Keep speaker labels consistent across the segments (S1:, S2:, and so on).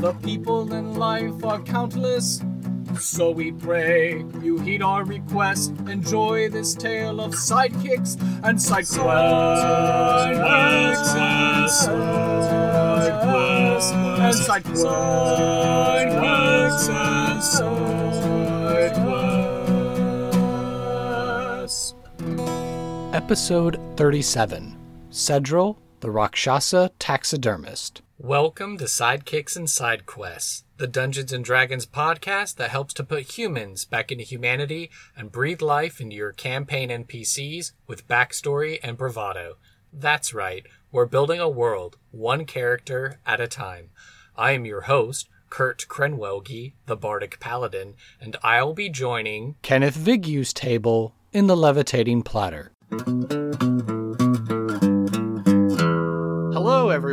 S1: The people in life are countless. So we pray you heed our request. Enjoy this tale of sidekicks and side quests. Side and side quests and side quests.
S2: Episode 37 Cedril, the Rakshasa Taxidermist. Welcome to Sidekicks and Side Quests, the Dungeons and Dragons podcast that helps to put humans back into humanity and breathe life into your campaign NPCs with backstory and bravado. That's right, we're building a world, one character at a time. I am your host, Kurt Krenwelge, the Bardic Paladin, and I'll be joining Kenneth Vigue's table in the Levitating Platter.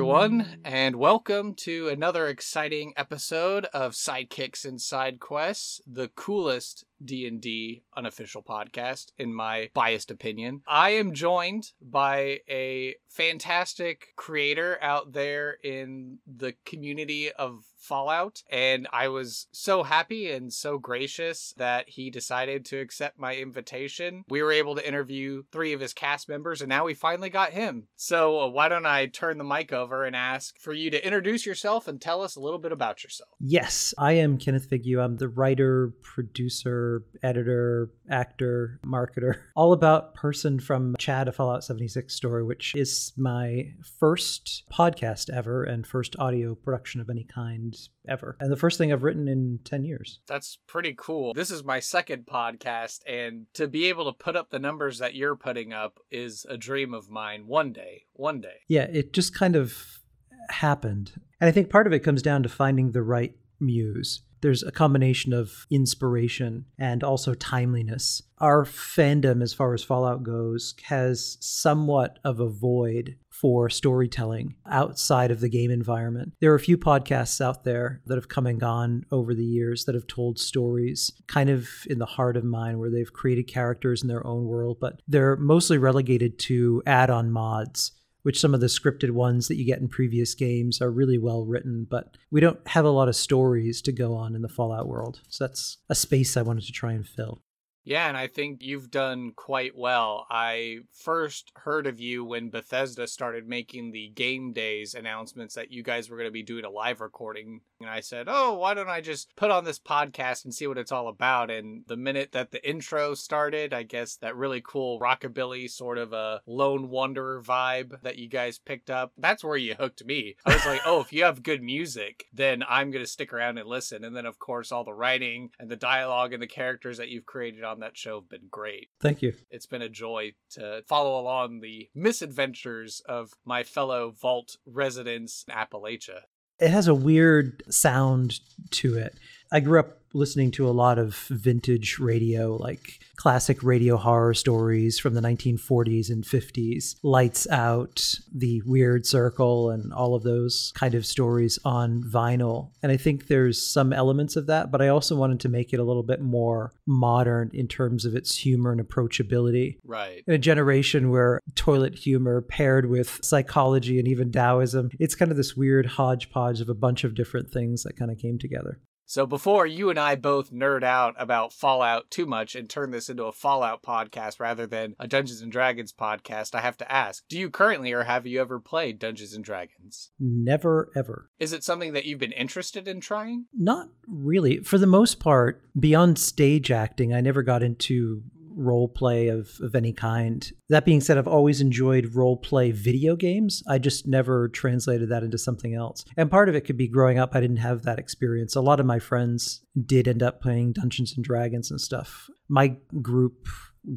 S2: Everyone, and welcome to another exciting episode of Sidekicks and Side Quests, the coolest D&D unofficial podcast in my biased opinion. I am joined by a fantastic creator out there in the community of Fallout, and I was so happy and so gracious that he decided to accept my invitation. We were able to interview three of his cast members, and now we finally got him. So, uh, why don't I turn the mic over and ask for you to introduce yourself and tell us a little bit about yourself?
S3: Yes, I am Kenneth Vigue. I'm the writer, producer, editor, actor, marketer, all about person from Chad, a Fallout 76 story, which is my first podcast ever and first audio production of any kind ever. And the first thing I've written in 10 years.
S2: That's pretty cool. This is my second podcast, and to be able to put up the numbers that you're putting up is a dream of mine one day. One day.
S3: Yeah, it just kind of happened. And I think part of it comes down to finding the right muse. There's a combination of inspiration and also timeliness. Our fandom, as far as Fallout goes, has somewhat of a void for storytelling outside of the game environment. There are a few podcasts out there that have come and gone over the years that have told stories kind of in the heart of mine where they've created characters in their own world, but they're mostly relegated to add on mods which some of the scripted ones that you get in previous games are really well written, but we don't have a lot of stories to go on in the Fallout world. So that's a space I wanted to try and fill.
S2: Yeah, and I think you've done quite well. I first heard of you when Bethesda started making the game days announcements that you guys were going to be doing a live recording. And I said, Oh, why don't I just put on this podcast and see what it's all about? And the minute that the intro started, I guess that really cool rockabilly sort of a lone wanderer vibe that you guys picked up, that's where you hooked me. I was like, Oh, if you have good music, then I'm going to stick around and listen. And then, of course, all the writing and the dialogue and the characters that you've created on that show have been great.
S3: Thank you.
S2: It's been a joy to follow along the misadventures of my fellow vault residents in Appalachia.
S3: It has a weird sound to it. I grew up listening to a lot of vintage radio, like classic radio horror stories from the 1940s and 50s, Lights Out, The Weird Circle, and all of those kind of stories on vinyl. And I think there's some elements of that, but I also wanted to make it a little bit more modern in terms of its humor and approachability.
S2: Right.
S3: In a generation where toilet humor paired with psychology and even Taoism, it's kind of this weird hodgepodge of a bunch of different things that kind of came together.
S2: So before you and I both nerd out about Fallout too much and turn this into a Fallout podcast rather than a Dungeons and Dragons podcast, I have to ask, do you currently or have you ever played Dungeons and Dragons?
S3: Never ever.
S2: Is it something that you've been interested in trying?
S3: Not really. For the most part, beyond stage acting, I never got into role play of, of any kind. That being said, I've always enjoyed role play video games. I just never translated that into something else. And part of it could be growing up, I didn't have that experience. A lot of my friends did end up playing Dungeons and Dragons and stuff. My group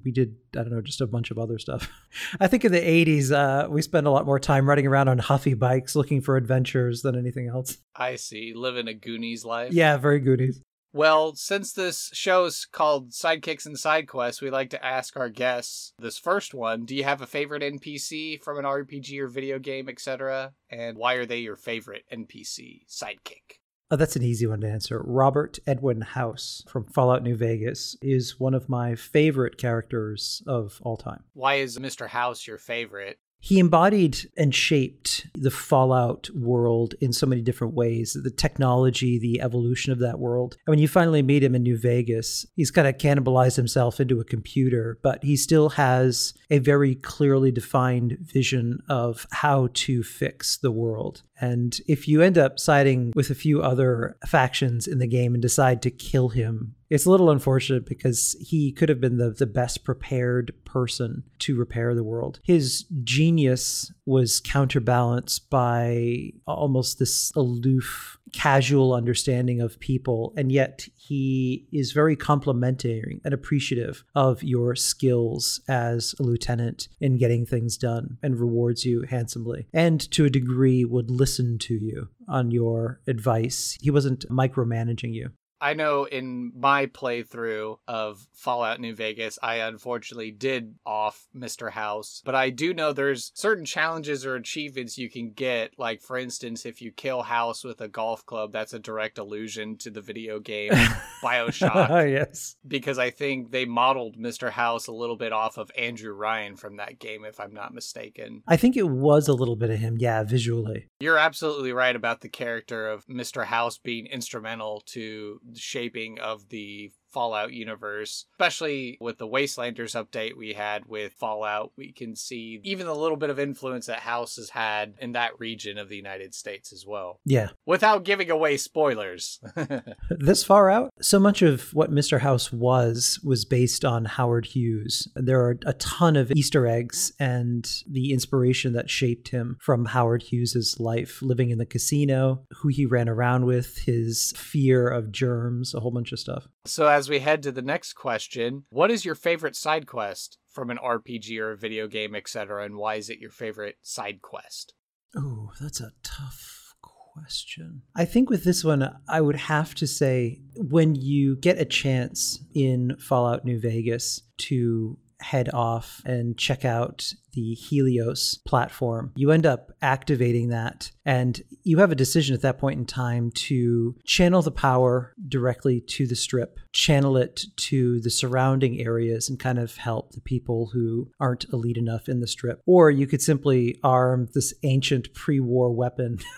S3: we did I don't know just a bunch of other stuff. I think in the 80s uh, we spent a lot more time riding around on huffy bikes looking for adventures than anything else.
S2: I see. Living a Goonies life.
S3: Yeah, very Goonies.
S2: Well, since this show's called Sidekicks and Side Quests, we like to ask our guests this first one. Do you have a favorite NPC from an RPG or video game, etc.? And why are they your favorite NPC sidekick?
S3: Oh, that's an easy one to answer. Robert Edwin House from Fallout New Vegas is one of my favorite characters of all time.
S2: Why is Mr. House your favorite?
S3: He embodied and shaped the Fallout world in so many different ways the technology, the evolution of that world. And when you finally meet him in New Vegas, he's kind of cannibalized himself into a computer, but he still has a very clearly defined vision of how to fix the world. And if you end up siding with a few other factions in the game and decide to kill him, it's a little unfortunate because he could have been the, the best prepared person to repair the world. His genius was counterbalanced by almost this aloof casual understanding of people and yet he is very complimentary and appreciative of your skills as a lieutenant in getting things done and rewards you handsomely and to a degree would listen to you on your advice. He wasn't micromanaging you
S2: I know in my playthrough of Fallout New Vegas, I unfortunately did off Mr. House, but I do know there's certain challenges or achievements you can get. Like, for instance, if you kill House with a golf club, that's a direct allusion to the video game Bioshock.
S3: yes.
S2: Because I think they modeled Mr. House a little bit off of Andrew Ryan from that game, if I'm not mistaken.
S3: I think it was a little bit of him, yeah, visually.
S2: You're absolutely right about the character of Mr. House being instrumental to shaping of the Fallout universe, especially with the Wastelanders update we had with Fallout. We can see even a little bit of influence that House has had in that region of the United States as well.
S3: Yeah.
S2: Without giving away spoilers.
S3: this far out, so much of what Mr. House was was based on Howard Hughes. There are a ton of Easter eggs and the inspiration that shaped him from Howard Hughes's life, living in the casino, who he ran around with, his fear of germs, a whole bunch of stuff.
S2: So as we head to the next question, what is your favorite side quest from an RPG or a video game, etc., and why is it your favorite side quest?
S3: Oh, that's a tough question. I think with this one, I would have to say when you get a chance in Fallout New Vegas to head off and check out the Helios platform, you end up activating that. And you have a decision at that point in time to channel the power directly to the strip, channel it to the surrounding areas, and kind of help the people who aren't elite enough in the strip. Or you could simply arm this ancient pre war weapon.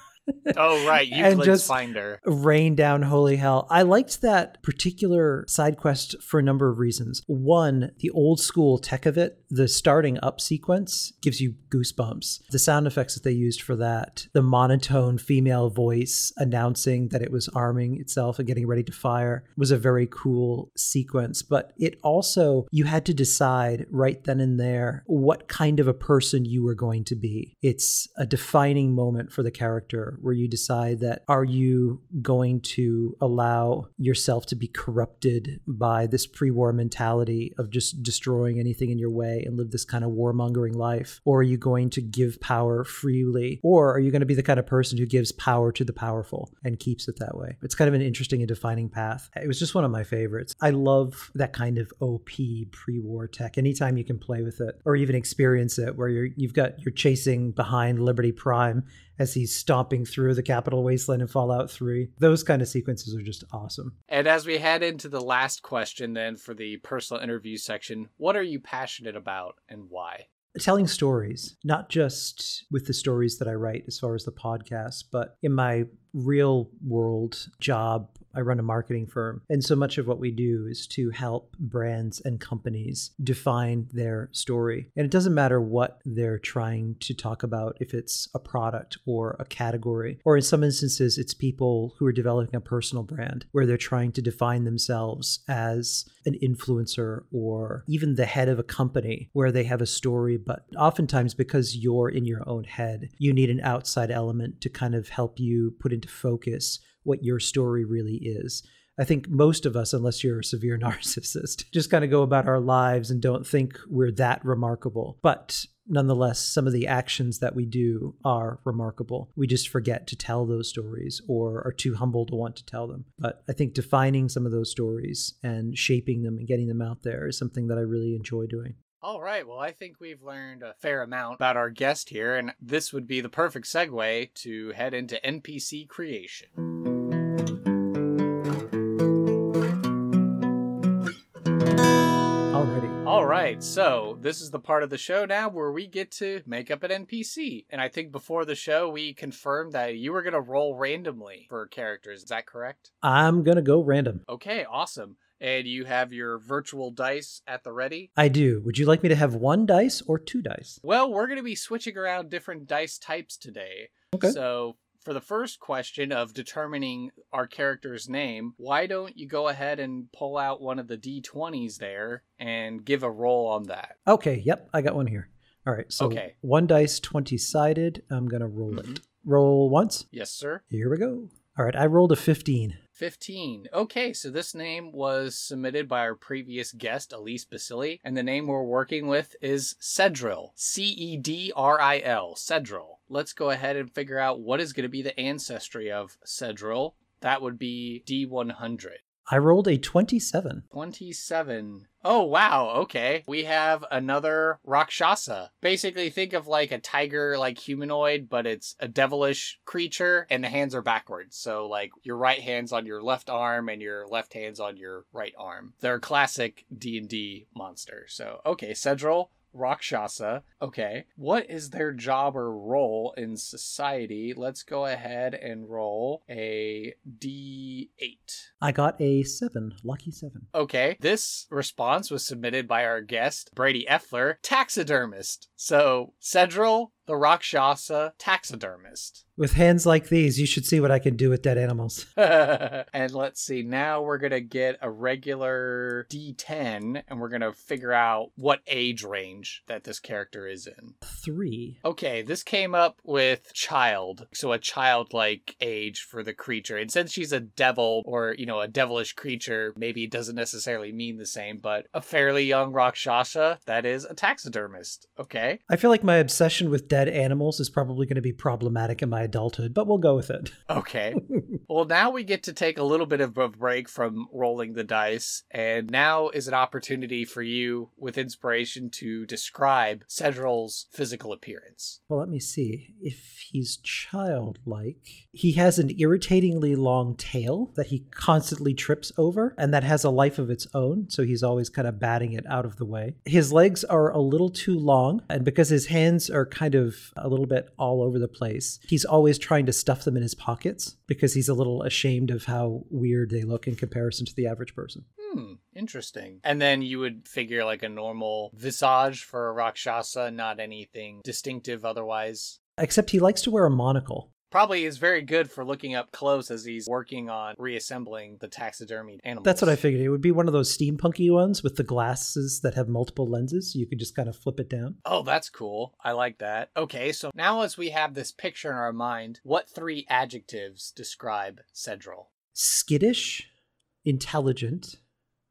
S2: oh right, Euclid's and just Finder.
S3: Rain down holy hell. I liked that particular side quest for a number of reasons. One, the old school tech of it, the starting up sequence gives you goosebumps. The sound effects that they used for that, the monotone female voice announcing that it was arming itself and getting ready to fire was a very cool sequence. But it also, you had to decide right then and there what kind of a person you were going to be. It's a defining moment for the character where you decide that are you going to allow yourself to be corrupted by this pre-war mentality of just destroying anything in your way and live this kind of warmongering life? Or are you going to give power freely? Or are you going to be the kind of person who gives power to the powerful and keeps it that way? It's kind of an interesting and defining path. It was just one of my favorites. I love that kind of op pre-war tech. Anytime you can play with it or even experience it where you're you've got you're chasing behind liberty prime as he's stomping through the capital wasteland in Fallout 3. Those kind of sequences are just awesome.
S2: And as we head into the last question, then for the personal interview section, what are you passionate about and why?
S3: telling stories, not just with the stories that I write as far as the podcast, but in my real world job I run a marketing firm. And so much of what we do is to help brands and companies define their story. And it doesn't matter what they're trying to talk about, if it's a product or a category, or in some instances, it's people who are developing a personal brand where they're trying to define themselves as an influencer or even the head of a company where they have a story. But oftentimes, because you're in your own head, you need an outside element to kind of help you put into focus what your story really is. I think most of us, unless you're a severe narcissist, just kind of go about our lives and don't think we're that remarkable. But nonetheless, some of the actions that we do are remarkable. We just forget to tell those stories or are too humble to want to tell them. But I think defining some of those stories and shaping them and getting them out there is something that I really enjoy doing.
S2: All right. Well, I think we've learned a fair amount about our guest here, and this would be the perfect segue to head into NPC creation. All right, so this is the part of the show now where we get to make up an NPC. And I think before the show, we confirmed that you were going to roll randomly for characters. Is that correct?
S3: I'm going to go random.
S2: Okay, awesome. And you have your virtual dice at the ready?
S3: I do. Would you like me to have one dice or two dice?
S2: Well, we're going to be switching around different dice types today.
S3: Okay.
S2: So, for the first question of determining our character's name, why don't you go ahead and pull out one of the d20s there and give a roll on that?
S3: Okay, yep, I got one here. All right, so
S2: Okay.
S3: one dice, 20 sided. I'm going to roll
S2: Mhm.
S3: it. Roll once.
S2: Yes, sir.
S3: Here we go. All right, I rolled a 15.
S2: 15. Okay, so this name was submitted by our previous guest, Elise Basili, and the name we're working with is Cedril. C E D R I L. Cedril. Let's go ahead and figure out what is going to be the ancestry of Cedril. That would be D100.
S3: I rolled a 27.
S2: 27. Oh, wow. Okay. We have another Rakshasa. Basically, think of like a tiger like humanoid, but it's a devilish creature and the hands are backwards. So, like, your right hand's on your left arm and your left hand's on your right arm. They're a classic D&D monster. So, okay, Cedril, Rakshasa. Okay. What is their job or role in society? Let's go ahead and roll a D8.
S3: I got a 7. Lucky 7.
S2: Okay, this response was submitted by our guest, Brady Effler, taxidermist. So, Cedril, the Rakshasa taxidermist.
S3: With hands like these, you should see what I can do with dead animals.
S2: and let's see, now we're going to get a regular D10 and we're going to figure out what age range that this character is in.
S3: 3.
S2: Okay, this came up with child, so a childlike age for the creature. And since she's a devil or, you know, a devilish creature, maybe it doesn't necessarily mean the same, but a fairly young Rakshasa, that is a taxidermist. Okay.
S3: I feel like my obsession with dead animals is probably going to be problematic in my adulthood, but we'll go with it.
S2: Okay. well, now we get to take a little bit of a break from rolling the dice, and now is an opportunity for you with inspiration to describe Cedril's physical appearance.
S3: Well, let me see. If he's childlike, he has an irritatingly long tail that he constantly trips over and that has a life of its own. So he's always kind of batting it out of the way. His legs are a little too long. And because his hands are kind of a little bit all over the place, he's always trying to stuff them in his pockets because he's a little ashamed of how weird they look in comparison to the average person.
S2: Hmm, interesting. And then you would figure like a normal visage for a Rakshasa, not anything distinctive otherwise.
S3: Except he likes to wear a monocle.
S2: Probably is very good for looking up close as he's working on reassembling the taxidermied animals.
S3: That's what I figured. It would be one of those steampunky ones with the glasses that have multiple lenses. You could just kind of flip it down.
S2: Oh, that's cool. I like that. Okay, so now as we have this picture in our mind, what three adjectives describe Cedril?
S3: Skittish, intelligent,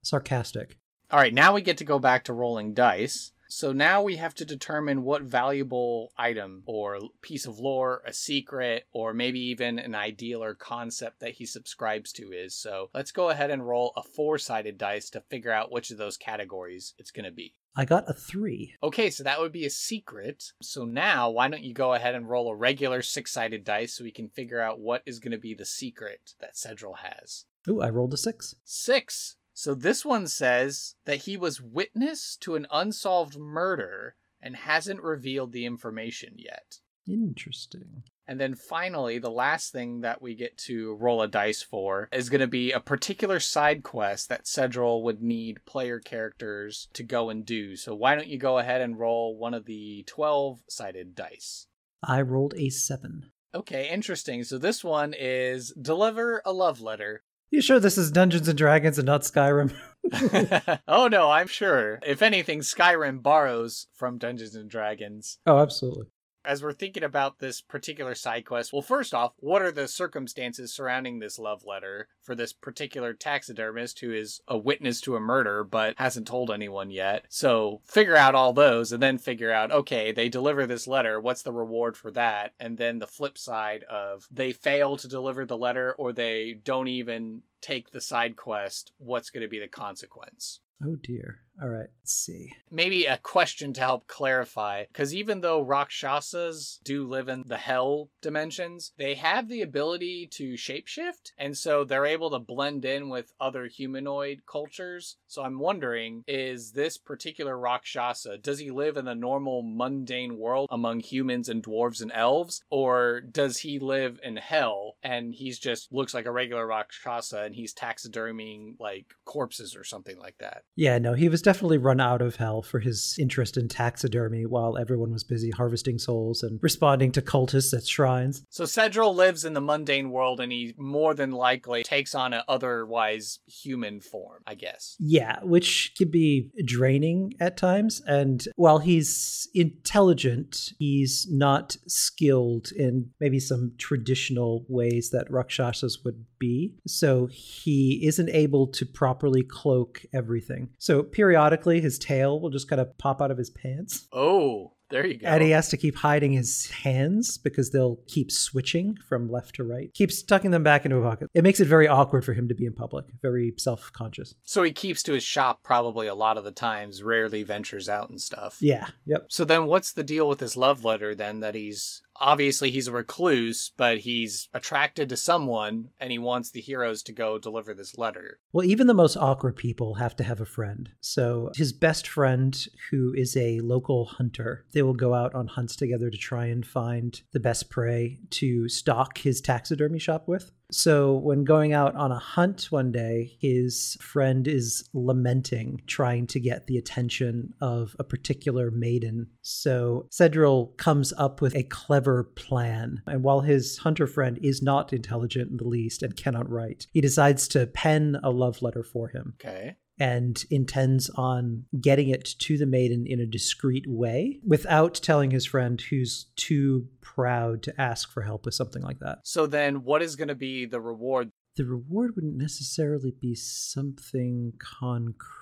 S3: sarcastic.
S2: All right, now we get to go back to rolling dice. So now we have to determine what valuable item or piece of lore, a secret, or maybe even an ideal or concept that he subscribes to is. So let's go ahead and roll a four sided dice to figure out which of those categories it's going to be.
S3: I got a three.
S2: Okay, so that would be a secret. So now, why don't you go ahead and roll a regular six sided dice so we can figure out what is going to be the secret that Cedril has?
S3: Ooh, I rolled a six.
S2: Six. So this one says that he was witness to an unsolved murder and hasn't revealed the information yet.
S3: Interesting.
S2: And then finally, the last thing that we get to roll a dice for is going to be a particular side quest that Cedril would need player characters to go and do. So why don't you go ahead and roll one of the 12 sided dice?
S3: I rolled a seven.
S2: Okay, interesting. So this one is deliver a love letter.
S3: You sure this is Dungeons and Dragons and not Skyrim?
S2: oh no, I'm sure. If anything, Skyrim borrows from Dungeons and Dragons.
S3: oh, absolutely.
S2: As we're thinking about this particular side quest, well, first off, what are the circumstances surrounding this love letter for this particular taxidermist who is a witness to a murder but hasn't told anyone yet? So figure out all those and then figure out, okay, they deliver this letter. What's the reward for that? And then the flip side of they fail to deliver the letter or they don't even take the side quest. What's going to be the consequence?
S3: Oh dear. All right, let's see.
S2: Maybe a question to help clarify, because even though Rakshasas do live in the hell dimensions, they have the ability to shapeshift, and so they're able to blend in with other humanoid cultures. So I'm wondering, is this particular Rakshasa, does he live in the normal mundane world among humans and dwarves and elves, or does he live in hell and he's just looks like a regular Rakshasa and he's taxiderming like corpses or something like that?
S3: Yeah, no, he was definitely run out of hell for his interest in taxidermy while everyone was busy harvesting souls and responding to cultists at shrines.
S2: So Cedril lives in the mundane world and he more than likely takes on an otherwise human form, I guess.
S3: Yeah, which can be draining at times. And while he's intelligent, he's not skilled in maybe some traditional ways that Rakshasas would be. So he isn't able to properly cloak everything. So periodically, periodically his tail will just kind of pop out of his pants.
S2: Oh, there you go.
S3: And he has to keep hiding his hands because they'll keep switching from left to right. Keeps tucking them back into a pocket. It makes it very awkward for him to be in public, very self conscious.
S2: So he keeps to his shop probably a lot of the times, rarely ventures out and stuff.
S3: Yeah, yep.
S2: So then what's the deal with this love letter then that he's obviously he's a recluse, but he's attracted to someone and he wants the heroes to go deliver this letter.
S3: Well, even the most awkward people have to have a friend. So his best friend, who is a local hunter, they will go out on hunts together to try and find the best prey to stock his taxidermy shop with. So, when going out on a hunt one day, his friend is lamenting, trying to get the attention of a particular maiden. So, Cedril comes up with a clever plan. And while his hunter friend is not intelligent in the least and cannot write, he decides to pen a love letter for him.
S2: Okay
S3: and intends on getting it to the maiden in a discreet way without telling his friend who's too proud to ask for help with something like that.
S2: So then what is going to be the reward?
S3: The reward wouldn't necessarily be something concrete.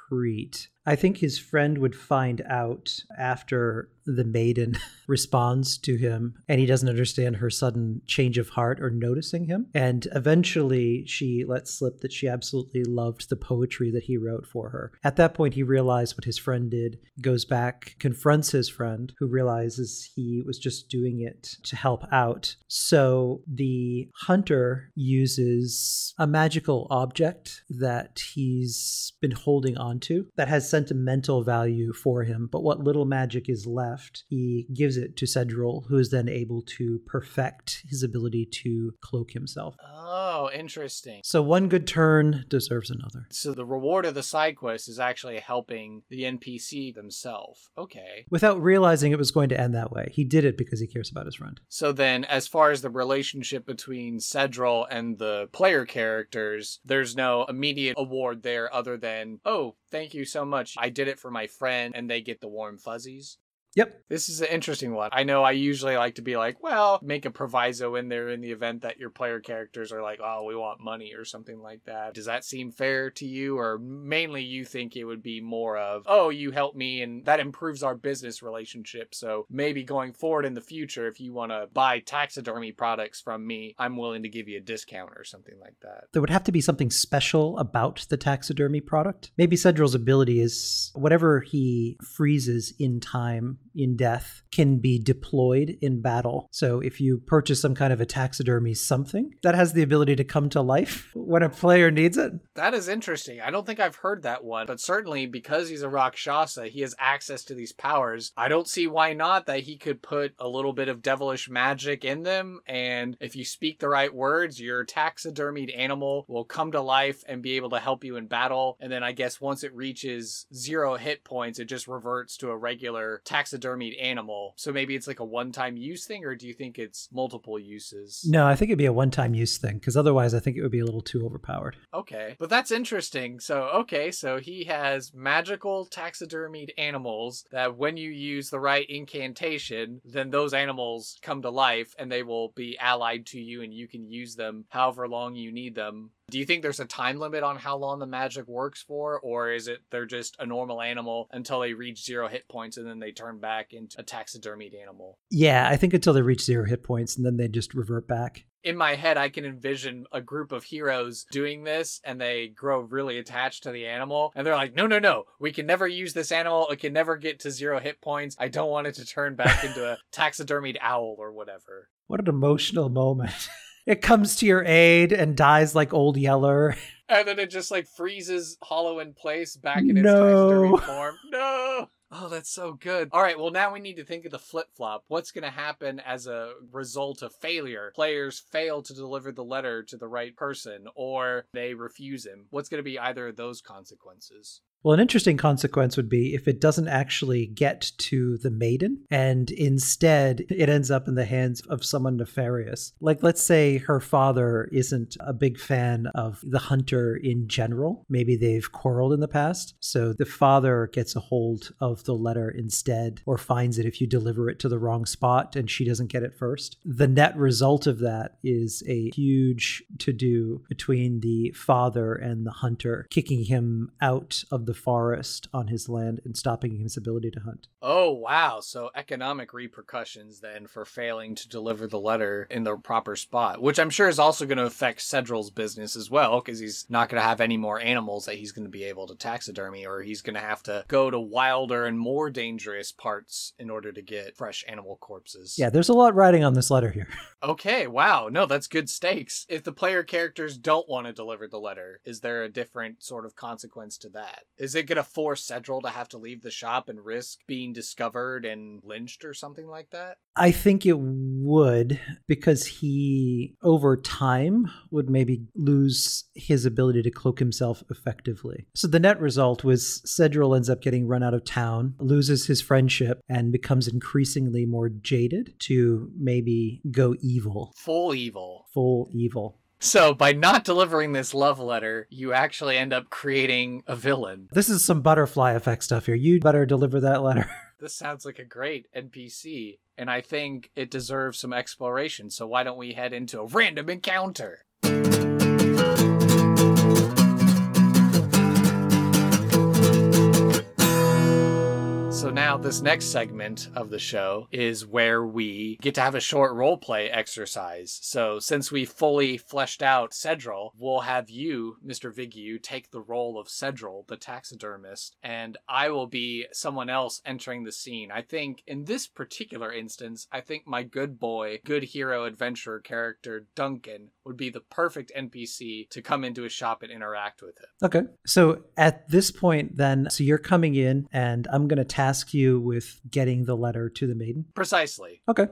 S3: I think his friend would find out after the maiden responds to him and he doesn't understand her sudden change of heart or noticing him. And eventually she lets slip that she absolutely loved the poetry that he wrote for her. At that point, he realized what his friend did, goes back, confronts his friend, who realizes he was just doing it to help out. So the hunter uses a magical object that he's been holding onto that has sentimental value for him, but what little magic is left, he gives it to Cedril, who is then able to perfect his ability to cloak himself.
S2: Oh, interesting.
S3: So one good turn deserves another.
S2: So the reward of the side quest is actually helping the NPC themselves. Okay.
S3: Without realizing it was going to end that way. He did it because he cares about his friend.
S2: So then, as far as the relationship between Cedril and the player characters, there's no immediate award there other than, oh, thank you so much. I did it for my friend, and they get the warm fuzzies.
S3: Yep.
S2: This is an interesting one. I know I usually like to be like, well, make a proviso in there in the event that your player characters are like, oh, we want money or something like that. Does that seem fair to you? Or mainly you think it would be more of, oh, you help me and that improves our business relationship. So maybe going forward in the future, if you want to buy taxidermy products from me, I'm willing to give you a discount or something like that.
S3: There would have to be something special about the taxidermy product. Maybe Cedril's ability is whatever he freezes in time in death can be deployed in battle. So if you purchase some kind of a taxidermy something that has the ability to come to life when a player needs it.
S2: That is interesting. I don't think I've heard that one, but certainly because he's a Rakshasa, he has access to these powers. I don't see why not that he could put a little bit of devilish magic in them and if you speak the right words, your taxidermied animal will come to life and be able to help you in battle. And then I guess once it reaches zero hit points, it just reverts to a regular taxidermy taxidermied animal. So maybe it's like a one time use thing, or do you think it's multiple uses?
S3: No, I think it'd be a one time use thing because otherwise I think it would be a little too overpowered.
S2: Okay. But that's interesting. So, okay, so he has magical taxidermied animals that when you use the right incantation, then those animals come to life and they will be allied to you and you can use them however long you need them. Do you think there's a time limit on how long the magic works for, or is it they're just a normal animal until they reach zero hit points and then they turn back into a taxidermied animal?
S3: Yeah, I think until they reach zero hit points and then they just revert back.
S2: in my head I can envision a group of heroes doing this and they grow really attached to the animal and they're like, no, no, no, we can never use this animal. It can never get to zero hit points. I don't want it to turn back into a taxidermied owl or whatever.
S3: What an emotional moment. it comes to your aid and dies like old Yeller.
S2: And then it just like freezes hollow in place back in its
S3: No.
S2: taxidermied form. No. Oh, that's so good. All right, well, now we need to think of the flip flop. What's going to happen as a result of failure? Players fail to deliver the letter to the right person, or they refuse him. What's going to be either of those consequences?
S3: Well, an interesting consequence would be if it doesn't actually get to the maiden and instead it ends up in the hands of someone nefarious. Like, let's say her father isn't a big fan of the hunter in general. Maybe they've quarreled in the past. So the father gets a hold of the letter instead or finds it if you deliver it to the wrong spot and she doesn't get it first. The net result of that is a huge to do between the father and the hunter, kicking him out of the forest on his land and stopping his ability to hunt.
S2: Oh, wow. So economic repercussions then for failing to deliver the letter in the proper spot, which I'm sure is also going to affect Cedril's business as well, because he's not going to have any more animals that he's going to be able to taxidermy, or he's going to have to go to wilder and more dangerous parts in order to get fresh animal corpses.
S3: Yeah, there's a lot riding on this letter here.
S2: Okay, wow. No, that's good stakes. If the player characters don't want to deliver the letter, is there a different sort of consequence to that? Is it going to force Cedril to have to leave the shop and risk being discovered and lynched or something like that?
S3: I think it would because he, over time, would maybe lose his ability to cloak himself effectively. So the net result was Cedril ends up getting run out of town, loses his friendship, and becomes increasingly more jaded to maybe go evil,
S2: Full evil.
S3: full evil.
S2: So, by not delivering this love letter, you actually end up creating a villain.
S3: This is some butterfly effect stuff here. You'd better deliver that letter.
S2: This sounds like a great NPC, and I think it deserves some exploration. So, why don't we head into a random encounter? So now this next segment of the show is where we get to have a short role play exercise. So since we fully fleshed out Cedril, we'll have you, Mr. Vigue, take the role of Cedril, the taxidermist, and I will be someone else entering the scene. I think in this particular instance, I think my good boy, good hero adventurer character Duncan would be the perfect NPC to come into a shop and interact with him.
S3: Okay. So at this point, then, so you're coming in, and I'm going to task you with getting the letter to the maiden.
S2: Precisely.
S3: Okay.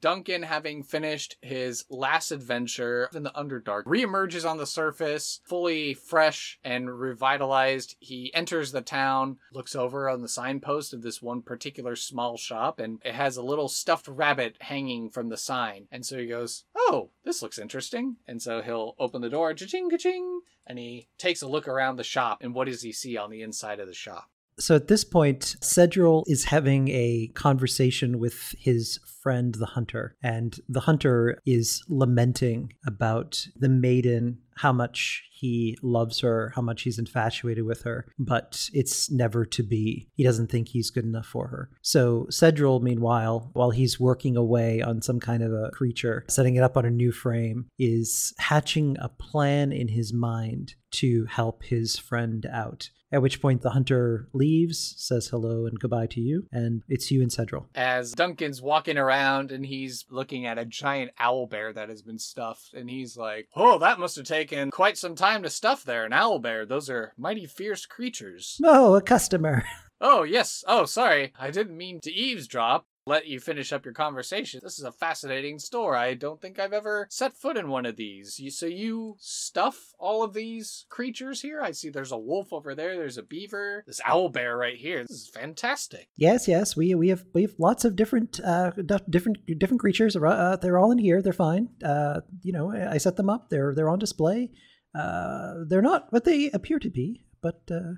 S2: Duncan, having finished his last adventure in the Underdark, reemerges on the surface, fully fresh and revitalized. He enters the town, looks over on the signpost of this one particular small shop, and it has a little stuffed rabbit hanging from the sign. And so he goes, Oh, this looks interesting. And so he'll open the door, cha-ching, ka-ching, and he takes a look around the shop. And what does he see on the inside of the shop?
S3: So at this point, Cedril is having a conversation with his friend, the hunter, and the hunter is lamenting about the maiden, how much he loves her, how much he's infatuated with her, but it's never to be. He doesn't think he's good enough for her. So Cedril, meanwhile, while he's working away on some kind of a creature, setting it up on a new frame, is hatching a plan in his mind to help his friend out. At which point the hunter leaves, says hello and goodbye to you, and it's you and Cedril.
S2: as Duncan's walking around and he's looking at a giant owl bear that has been stuffed, and he's like, "Oh, that must have taken quite some time to stuff there. An owl bear; those are mighty fierce creatures."
S3: Oh, a customer.
S2: Oh yes. Oh, sorry, I didn't mean to eavesdrop. let you finish up your conversation. This is a fascinating store. I don't think I've ever set foot in one of these. You, so you stuff all of these creatures here? I see there's a wolf over there. There's a beaver. This owl bear right here. This is fantastic.
S3: Yes, yes, we we have we have lots of different uh different different creatures. Uh, they're all in here. They're fine. Uh, you know, I set them up. They're they're on display. Uh, they're not what they appear to be, but uh,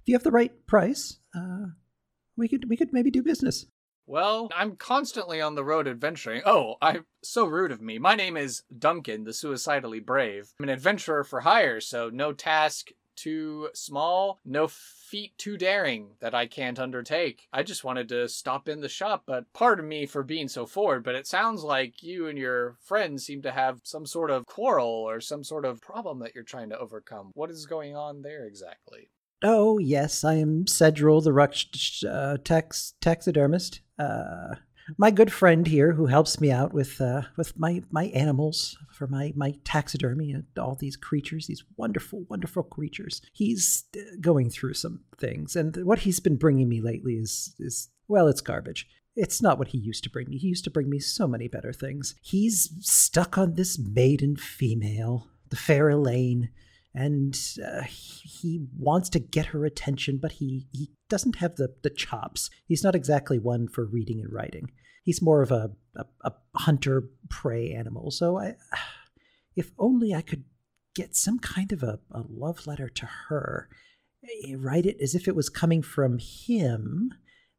S3: if you have the right price, uh, we could we could maybe do business.
S2: Well, I'm constantly on the road adventuring. Oh, I'm so rude of me. My name is Duncan, the suicidally brave. I'm an adventurer for hire, so no task too small, no feat too daring that I can't undertake. I just wanted to stop in the shop, but pardon me for being so forward, but it sounds like you and your friends seem to have some sort of quarrel or some sort of problem that you're trying to overcome. What is going on there exactly?
S3: Oh, yes, I am Cedril, the Rux uh, tax- taxidermist. Uh, my good friend here, who helps me out with uh, with my my animals for my my taxidermy and all these creatures, these wonderful, wonderful creatures. He's uh, going through some things, and what he's been bringing me lately is is well, it's garbage. It's not what he used to bring me. He used to bring me so many better things. He's stuck on this maiden female, the fair Elaine and uh, he wants to get her attention, but he, he doesn't have the, the chops. He's not exactly one for reading and writing. He's more of a, a, a hunter prey animal. So I, if only I could get some kind of a, a love letter to her, eh, write it as if it was coming from him.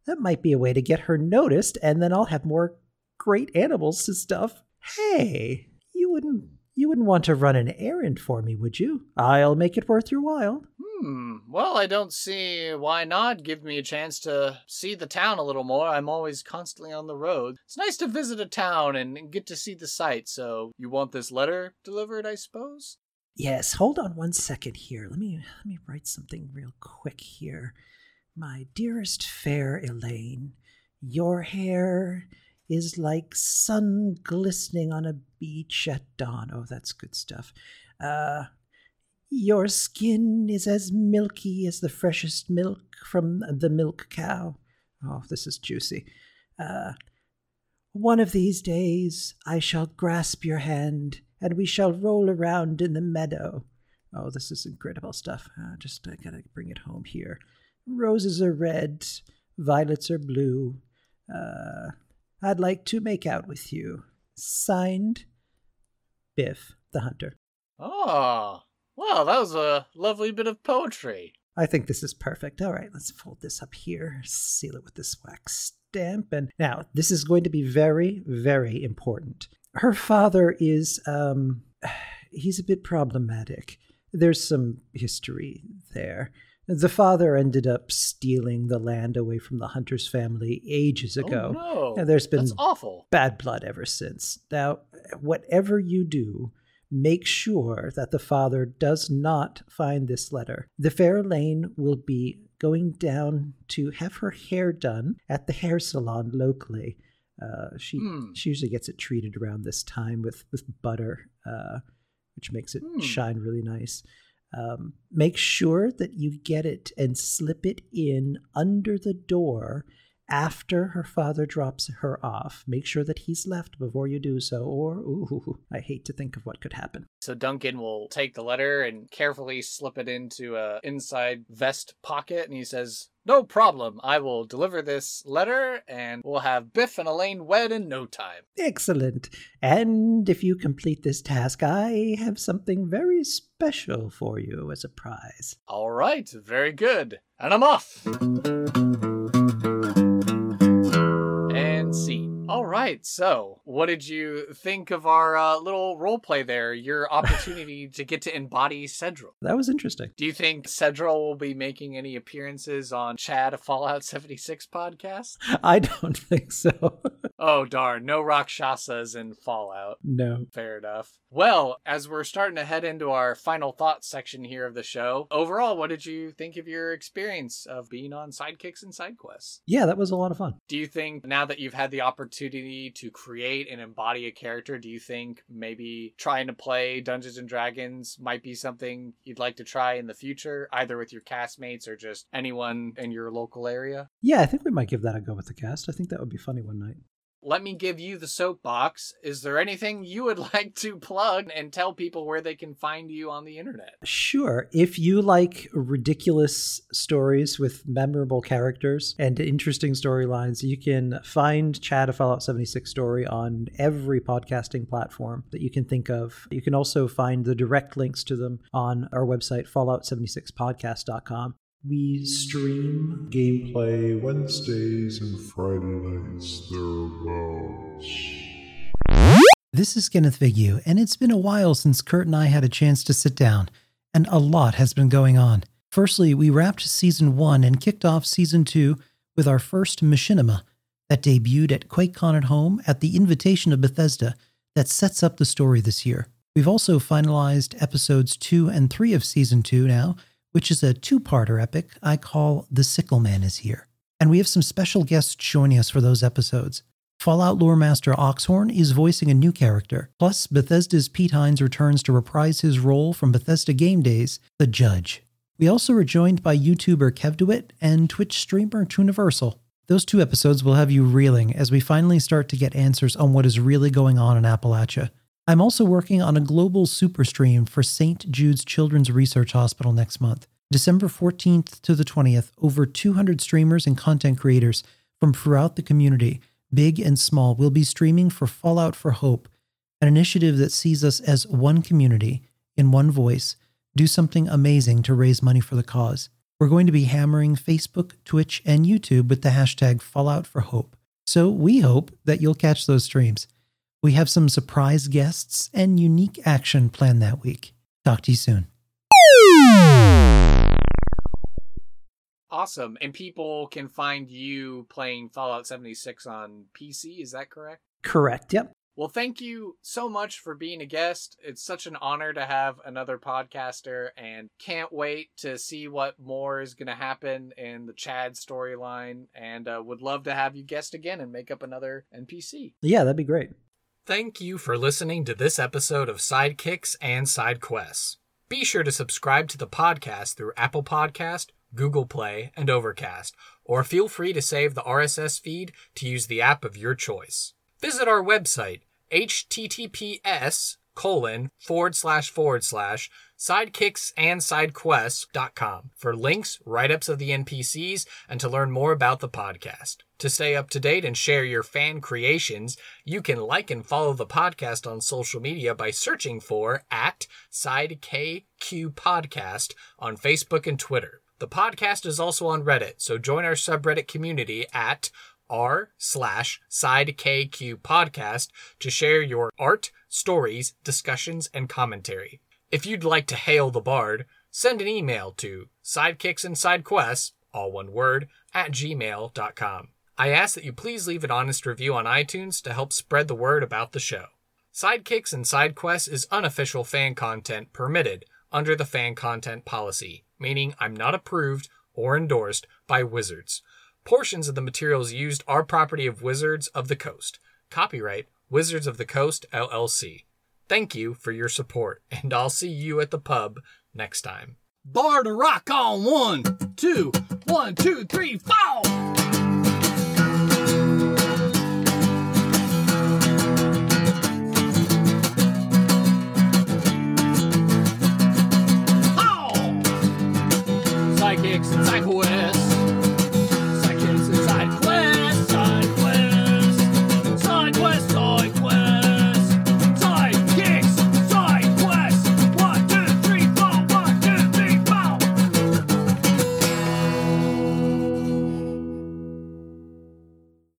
S3: That might be a way to get her noticed, and then I'll have more great animals to stuff. Hey, you wouldn't you wouldn't want to run an errand for me, would you? I'll make it worth your while.
S2: Hmm. Well, I don't see why not. Give me a chance to see the town a little more. I'm always constantly on the road. It's nice to visit a town and get to see the sights. So, you want this letter delivered, I suppose?
S3: Yes. Hold on one second here. Let me let me write something real quick here. My dearest fair Elaine, your hair is like sun glistening on a beach at dawn. Oh, that's good stuff. Uh, your skin is as milky as the freshest milk from the milk cow. Oh, this is juicy. Uh, one of these days I shall grasp your hand and we shall roll around in the meadow. Oh, this is incredible stuff. Uh, just I gotta bring it home here. Roses are red, violets are blue. Uh, I'd like to make out with you. Signed, Biff the Hunter.
S2: Oh, wow, that was a lovely bit of poetry.
S3: I think this is perfect. All right, let's fold this up here, seal it with this wax stamp. And now, this is going to be very, very important. Her father is, um, he's a bit problematic. There's some history there. The father ended up stealing the land away from the Hunter's family ages ago.
S2: Oh, no.
S3: And there's been
S2: That's awful.
S3: bad blood ever since. Now, whatever you do, make sure that the father does not find this letter. The fair Elaine will be going down to have her hair done at the hair salon locally. Uh, she
S2: Hmm.
S3: she usually gets it treated around this time with with butter, uh, which makes it
S2: Hmm.
S3: shine really nice. Um, make sure that you get it and slip it in under the door after her father drops her off. Make sure that he's left before you do so, or ooh, I hate to think of what could happen.
S2: So Duncan will take the letter and carefully slip it into a inside vest pocket, and he says, "No problem. I will deliver this letter, and we'll have Biff and Elaine wed in no time."
S3: Excellent. And if you complete this task, I have something very special for you as a prize.
S2: All right, very good. And I'm off. Right, so what did you think of our uh, little role play there? Your opportunity to get to embody Cedril.
S3: That was interesting.
S2: Do you think Cedril will be making any appearances on Chad a Fallout 76 podcast?
S3: I don't think so.
S2: Oh darn, no Rakshasas in Fallout.
S4: No.
S2: Fair enough. Well, as we're starting to head into our final thoughts section here of the show, overall, what did you think of your experience of being on Sidekicks and Side Quests?
S4: Yeah, that was a lot of fun.
S2: Do you think now that you've had the opportunity to create and embody a character, do you think maybe trying to play Dungeons and Dragons might be something you'd like to try in the future, either with your castmates or just anyone in your local area?
S4: Yeah, I think we might give that a go with the cast. I think that would be funny one night.
S2: Let me give you the soapbox. Is there anything you would like to plug and tell people where they can find you on the internet?
S4: Sure. If you like ridiculous stories with memorable characters and interesting storylines, you can find Chad a Fallout 76 story on every podcasting platform that you can think of. You can also find the direct links to them on our website, fallout76podcast.com. We stream
S5: Gameplay Wednesdays and Friday nights thereabouts.
S3: This is Kenneth Vigue, and it's been a while since Kurt and I had a chance to sit down, and a lot has been going on. Firstly, we wrapped season one and kicked off season two with our first machinima that debuted at QuakeCon at home at the invitation of Bethesda that sets up the story this year. We've also finalized episodes two and three of season two now, which is a two parter epic I call The Sickle Man is Here. And we have some special guests joining us for those episodes. Fallout lore master Oxhorn is voicing a new character. Plus, Bethesda's Pete Hines returns to reprise his role from Bethesda Game Days, the Judge. We also are joined by YouTuber Kevdewit and Twitch streamer Tuniversal. Those two episodes will have you reeling as we finally start to get answers on what is really going on in Appalachia. I'm also working on a global super stream for St. Jude's Children's Research Hospital next month. December 14th to the 20th, over 200 streamers and content creators from throughout the community, big and small, will be streaming for Fallout for Hope, an initiative that sees us as one community, in one voice, do something amazing to raise money for the cause. We're going to be hammering Facebook, Twitch, and YouTube with the hashtag Fallout for Hope. So we hope that you'll catch those streams. We have some surprise guests and unique action planned that week. Talk to you soon.
S2: Awesome. And people can find you playing Fallout 76 on PC, is that correct?
S4: Correct. Yep.
S2: Well, thank you so much for being a guest. It's such an honor to have another podcaster and can't wait to see what more is going to happen in the Chad storyline and uh, would love to have you guest again and make up another NPC.
S4: Yeah, that'd be great.
S2: Thank you for listening to this episode of Sidekicks and Side Quests. Be sure to subscribe to the podcast through Apple Podcast, Google Play, and Overcast, or feel free to save the RSS feed to use the app of your choice. Visit our website, https colon forward slash forward slash sidekicksandsidequests.com for links, write-ups of the NPCs, and to learn more about the podcast. To stay up to date and share your fan creations, you can like and follow the podcast on social media by searching for at SideKQ Podcast on Facebook and Twitter. The podcast is also on Reddit, so join our subreddit community at r slash sidekq podcast to share your art, stories, discussions, and commentary. If you'd like to hail the bard, send an email to sidekicksandsidequests, all one word, at gmail.com. I ask that you please leave an honest review on iTunes to help spread the word about the show. Sidekicks and Sidequests is unofficial fan content permitted under the fan content policy, meaning I'm not approved or endorsed by Wizards. Portions of the materials used are property of Wizards of the Coast. Copyright Wizards of the Coast LLC. Thank you for your support, and I'll see you at the pub next time. Bar to rock on one, two, one, two, three, four. Sidekicks and Sideway.